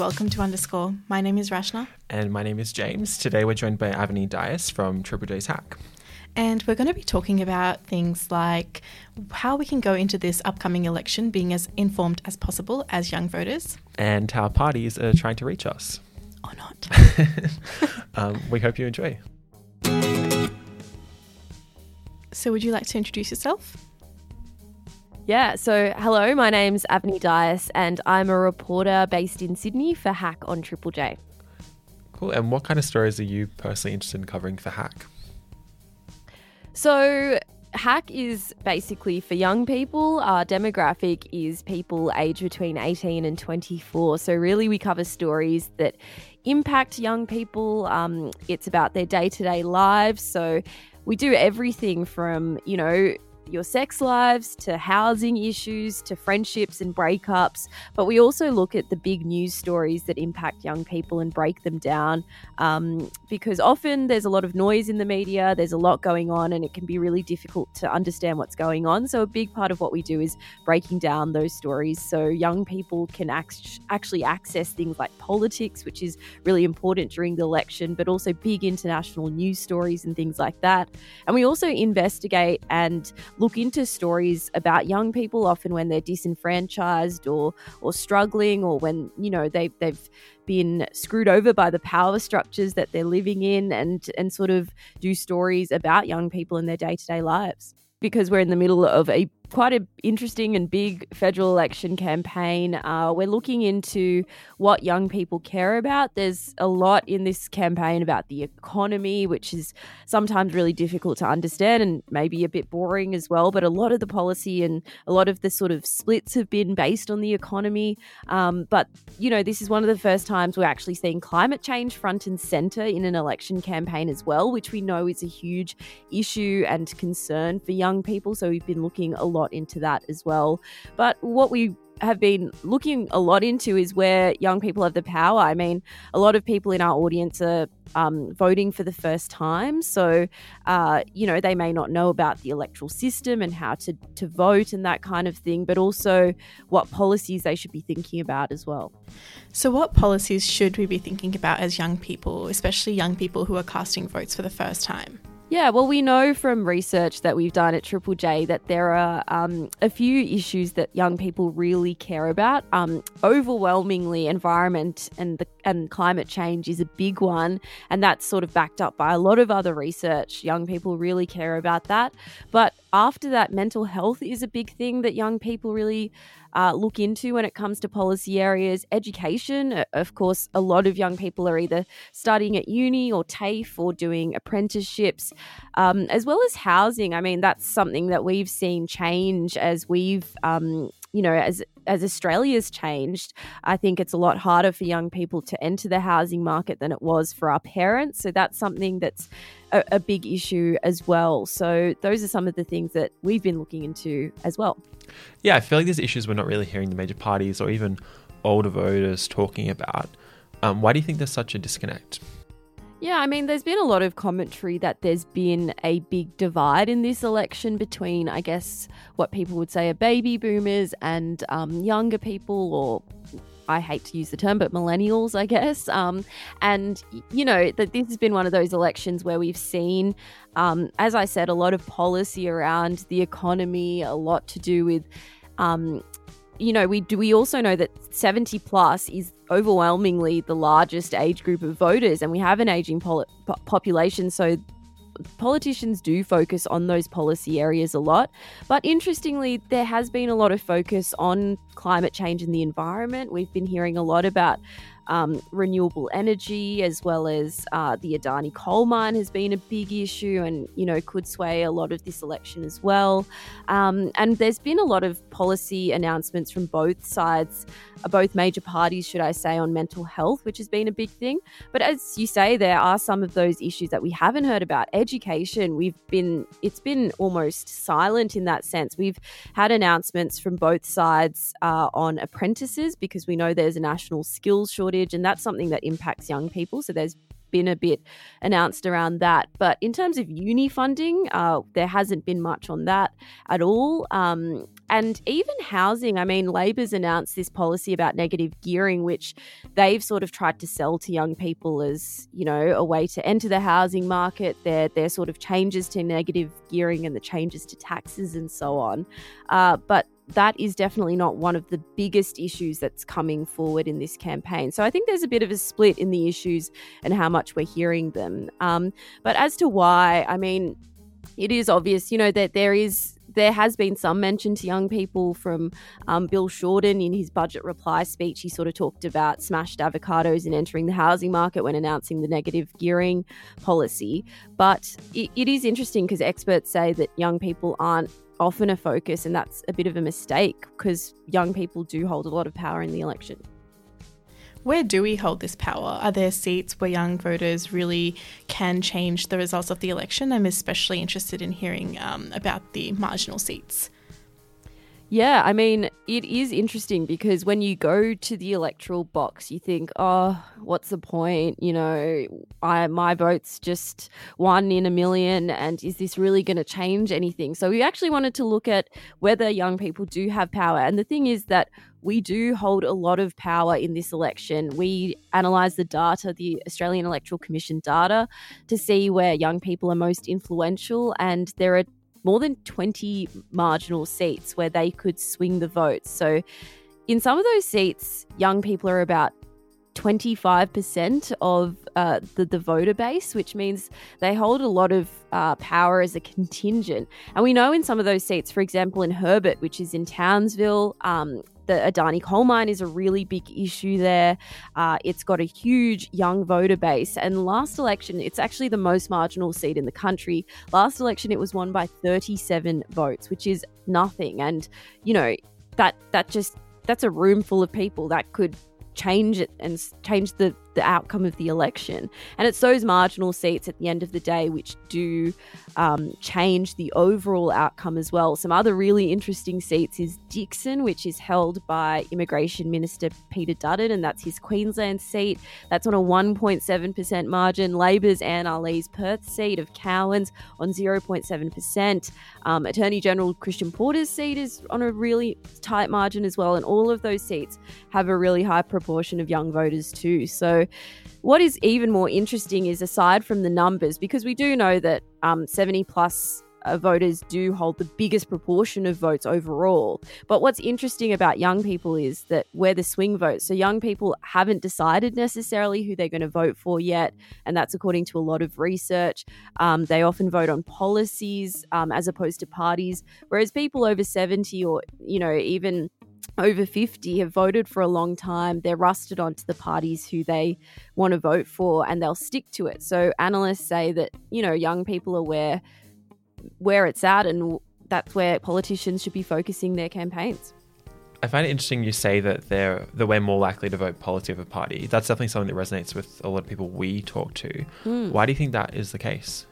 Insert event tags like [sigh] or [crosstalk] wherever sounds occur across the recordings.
welcome to Underscore. My name is Rashna. And my name is James. Today we're joined by Avani Dias from Triple J's Hack. And we're going to be talking about things like how we can go into this upcoming election being as informed as possible as young voters. And how parties are trying to reach us. Or not. [laughs] [laughs] um, we hope you enjoy. So, would you like to introduce yourself? Yeah, so hello, my name's Avani Dias, and I'm a reporter based in Sydney for Hack on Triple J. Cool. And what kind of stories are you personally interested in covering for Hack? So, Hack is basically for young people. Our demographic is people aged between 18 and 24. So, really, we cover stories that impact young people. Um, it's about their day to day lives. So, we do everything from, you know, your sex lives to housing issues to friendships and breakups. But we also look at the big news stories that impact young people and break them down um, because often there's a lot of noise in the media, there's a lot going on, and it can be really difficult to understand what's going on. So, a big part of what we do is breaking down those stories so young people can act- actually access things like politics, which is really important during the election, but also big international news stories and things like that. And we also investigate and look into stories about young people often when they're disenfranchised or or struggling or when you know they they've been screwed over by the power structures that they're living in and and sort of do stories about young people in their day-to-day lives. Because we're in the middle of a quite an interesting and big federal election campaign. Uh, we're looking into what young people care about. There's a lot in this campaign about the economy, which is sometimes really difficult to understand and maybe a bit boring as well. But a lot of the policy and a lot of the sort of splits have been based on the economy. Um, but, you know, this is one of the first times we're actually seeing climate change front and center in an election campaign as well, which we know is a huge issue and concern for young people. So we've been looking a lot lot into that as well. But what we have been looking a lot into is where young people have the power. I mean, a lot of people in our audience are um, voting for the first time. So, uh, you know, they may not know about the electoral system and how to, to vote and that kind of thing, but also what policies they should be thinking about as well. So, what policies should we be thinking about as young people, especially young people who are casting votes for the first time? Yeah, well, we know from research that we've done at Triple J that there are um, a few issues that young people really care about. Um, overwhelmingly, environment and the, and climate change is a big one, and that's sort of backed up by a lot of other research. Young people really care about that, but after that, mental health is a big thing that young people really uh, look into when it comes to policy areas. Education, of course, a lot of young people are either studying at uni or TAFE or doing apprenticeships, um, as well as housing. I mean, that's something that we've seen change as we've um, you know, as as Australia's changed, I think it's a lot harder for young people to enter the housing market than it was for our parents. So that's something that's a, a big issue as well. So those are some of the things that we've been looking into as well. Yeah, I feel like these issues we're not really hearing the major parties or even older voters talking about. Um, why do you think there's such a disconnect? Yeah, I mean, there's been a lot of commentary that there's been a big divide in this election between, I guess, what people would say are baby boomers and um, younger people, or I hate to use the term, but millennials, I guess. Um, and, you know, that this has been one of those elections where we've seen, um, as I said, a lot of policy around the economy, a lot to do with. You know, we do. We also know that seventy plus is overwhelmingly the largest age group of voters, and we have an aging pol- population. So politicians do focus on those policy areas a lot. But interestingly, there has been a lot of focus on climate change and the environment. We've been hearing a lot about um, renewable energy as well as uh, the Adani coal mine has been a big issue and, you know, could sway a lot of this election as well. Um, and there's been a lot of policy announcements from both sides, uh, both major parties, should I say, on mental health, which has been a big thing. But as you say, there are some of those issues that we haven't heard about. Education, we've been, it's been almost silent in that sense. We've had announcements from both sides uh, on apprentices because we know there's a national skills shortage and that's something that impacts young people. So there's been a bit announced around that. But in terms of uni funding, uh, there hasn't been much on that at all. Um, and even housing, I mean, Labor's announced this policy about negative gearing, which they've sort of tried to sell to young people as, you know, a way to enter the housing market. Their, their sort of changes to negative gearing and the changes to taxes and so on. Uh, but that is definitely not one of the biggest issues that's coming forward in this campaign. So I think there's a bit of a split in the issues and how much we're hearing them. Um, but as to why, I mean, it is obvious, you know, that there is there has been some mention to young people from um, Bill Shorten in his budget reply speech. He sort of talked about smashed avocados and entering the housing market when announcing the negative gearing policy. But it, it is interesting because experts say that young people aren't often a focus, and that's a bit of a mistake because young people do hold a lot of power in the election. Where do we hold this power? Are there seats where young voters really can change the results of the election? I'm especially interested in hearing um, about the marginal seats. Yeah, I mean, it is interesting because when you go to the electoral box, you think, "Oh, what's the point? You know, I my vote's just one in a million, and is this really going to change anything?" So we actually wanted to look at whether young people do have power, and the thing is that we do hold a lot of power in this election. We analyse the data, the Australian Electoral Commission data, to see where young people are most influential, and there are more than 20 marginal seats where they could swing the votes. So, in some of those seats, young people are about 25% of uh, the, the voter base, which means they hold a lot of uh, power as a contingent. And we know in some of those seats, for example, in Herbert, which is in Townsville, um, the Adani coal mine is a really big issue there. Uh, it's got a huge young voter base. And last election, it's actually the most marginal seat in the country. Last election, it was won by 37 votes, which is nothing. And, you know, that that just that's a room full of people that could change it and change the the outcome of the election. And it's those marginal seats at the end of the day which do um, change the overall outcome as well. Some other really interesting seats is Dickson, which is held by Immigration Minister Peter Dutton, and that's his Queensland seat. That's on a 1.7% margin. Labor's Anne Aly's Perth seat of Cowans on 0.7%. Um, Attorney General Christian Porter's seat is on a really tight margin as well, and all of those seats have a really high proportion of young voters too. So what is even more interesting is aside from the numbers, because we do know that um, 70 plus uh, voters do hold the biggest proportion of votes overall. But what's interesting about young people is that we're the swing votes. So young people haven't decided necessarily who they're going to vote for yet. And that's according to a lot of research. Um, they often vote on policies um, as opposed to parties. Whereas people over 70 or, you know, even over 50 have voted for a long time. They're rusted onto the parties who they want to vote for and they'll stick to it. So analysts say that, you know, young people are where where it's at and that's where politicians should be focusing their campaigns. I find it interesting you say that they're that we're more likely to vote policy over party. That's definitely something that resonates with a lot of people we talk to. Mm. Why do you think that is the case?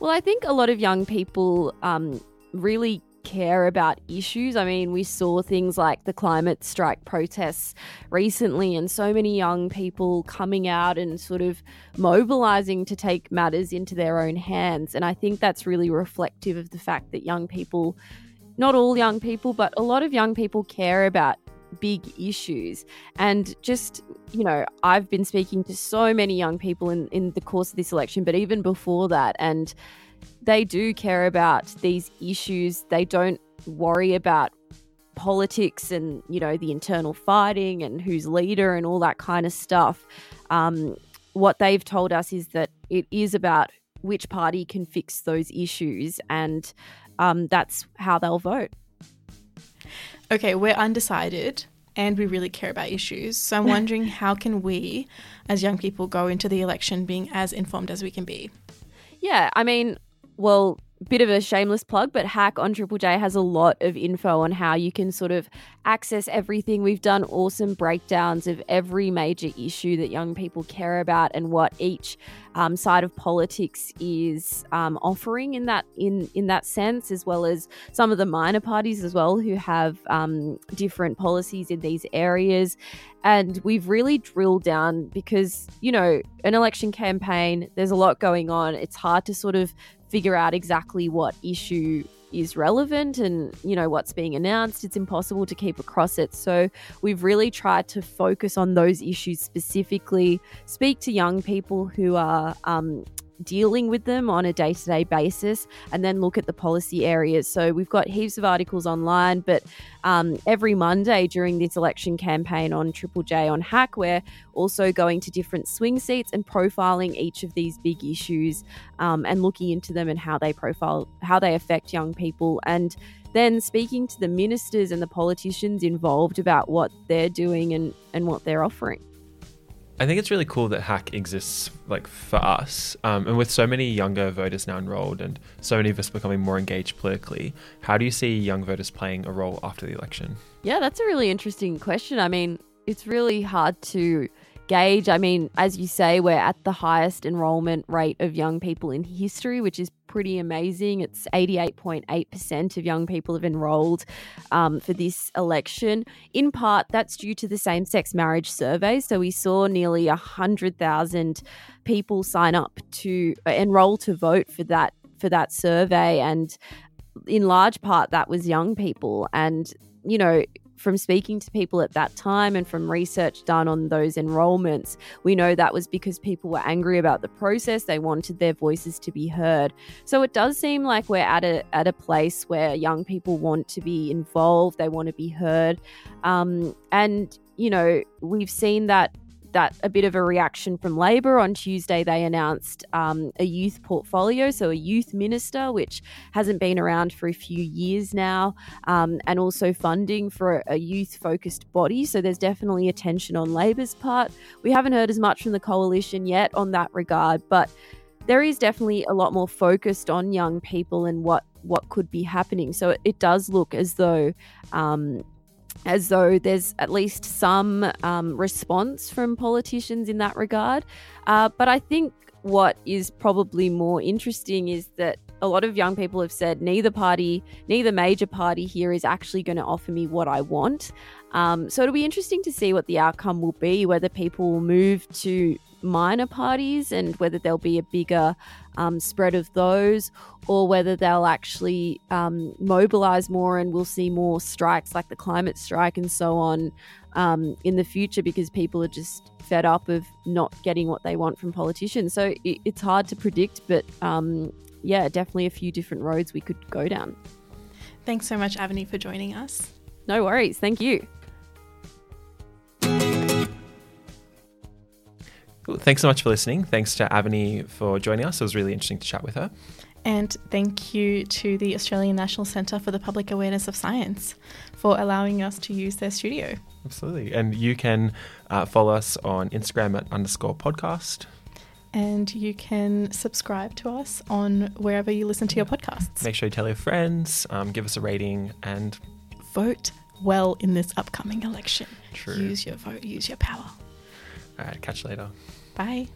Well, I think a lot of young people um, really care about issues. I mean, we saw things like the climate strike protests recently, and so many young people coming out and sort of mobilizing to take matters into their own hands. And I think that's really reflective of the fact that young people, not all young people, but a lot of young people care about big issues. And just, you know, I've been speaking to so many young people in, in the course of this election, but even before that. And they do care about these issues. They don't worry about politics and you know the internal fighting and who's leader and all that kind of stuff. Um, what they've told us is that it is about which party can fix those issues, and um, that's how they'll vote. Okay, we're undecided and we really care about issues. So I'm [laughs] wondering how can we, as young people, go into the election being as informed as we can be? Yeah, I mean, well, bit of a shameless plug, but Hack on Triple J has a lot of info on how you can sort of access everything. We've done awesome breakdowns of every major issue that young people care about and what each um, side of politics is um, offering in that in in that sense, as well as some of the minor parties as well who have um, different policies in these areas. And we've really drilled down because you know an election campaign. There's a lot going on. It's hard to sort of figure out exactly what issue is relevant and you know what's being announced. It's impossible to keep across it. So we've really tried to focus on those issues specifically speak to young people who are um, dealing with them on a day to day basis and then look at the policy areas. So we've got heaps of articles online, but um, every Monday during this election campaign on Triple J on Hack, we're also going to different swing seats and profiling each of these big issues um, and looking into them and how they profile, how they affect young people. And then speaking to the ministers and the politicians involved about what they're doing and, and what they're offering. I think it's really cool that Hack exists like for us, um, and with so many younger voters now enrolled and so many of us becoming more engaged politically. How do you see young voters playing a role after the election? Yeah, that's a really interesting question. I mean, it's really hard to gauge. I mean, as you say, we're at the highest enrollment rate of young people in history, which is pretty amazing. It's 88.8% of young people have enrolled um, for this election. In part, that's due to the same sex marriage survey. So we saw nearly 100,000 people sign up to uh, enroll to vote for that for that survey and in large part that was young people and you know from speaking to people at that time and from research done on those enrollments, we know that was because people were angry about the process. They wanted their voices to be heard. So it does seem like we're at a at a place where young people want to be involved. They want to be heard, um, and you know we've seen that that a bit of a reaction from Labor. On Tuesday, they announced um, a youth portfolio, so a youth minister, which hasn't been around for a few years now, um, and also funding for a, youth focused body. So there's definitely attention on Labor's part. We haven't heard as much from the coalition yet on that regard, but there is definitely a lot more focused on young people and what what could be happening. So it, it does look as though um, as though there's at least some um, response from politicians in that regard. Uh, but I think what is probably more interesting is that a lot of young people have said neither party, neither major party here is actually going to offer me what I want. Um, so it'll be interesting to see what the outcome will be, whether people will move to minor parties and whether there'll be a bigger um, spread of those or whether they'll actually um, mobilize more and we'll see more strikes like the climate strike and so on um, in the future because people are just fed up of not getting what they want from politicians. So it, it's hard to predict, but um, yeah, definitely a few different roads we could go down. Thanks so much, Avani, for joining us. No worries. Thank you. Thanks so much for listening. Thanks to Avani for joining us. It was really interesting to chat with her. And thank you to the Australian National Centre for the Public Awareness of Science for allowing us to use their studio. Absolutely. And you can uh, follow us on Instagram at underscore podcast. And you can subscribe to us on wherever you listen to your podcasts. Make sure you tell your friends, um, give us a rating, and vote well in this upcoming election. True. Use your vote, use your power. All right, catch you later. Bye.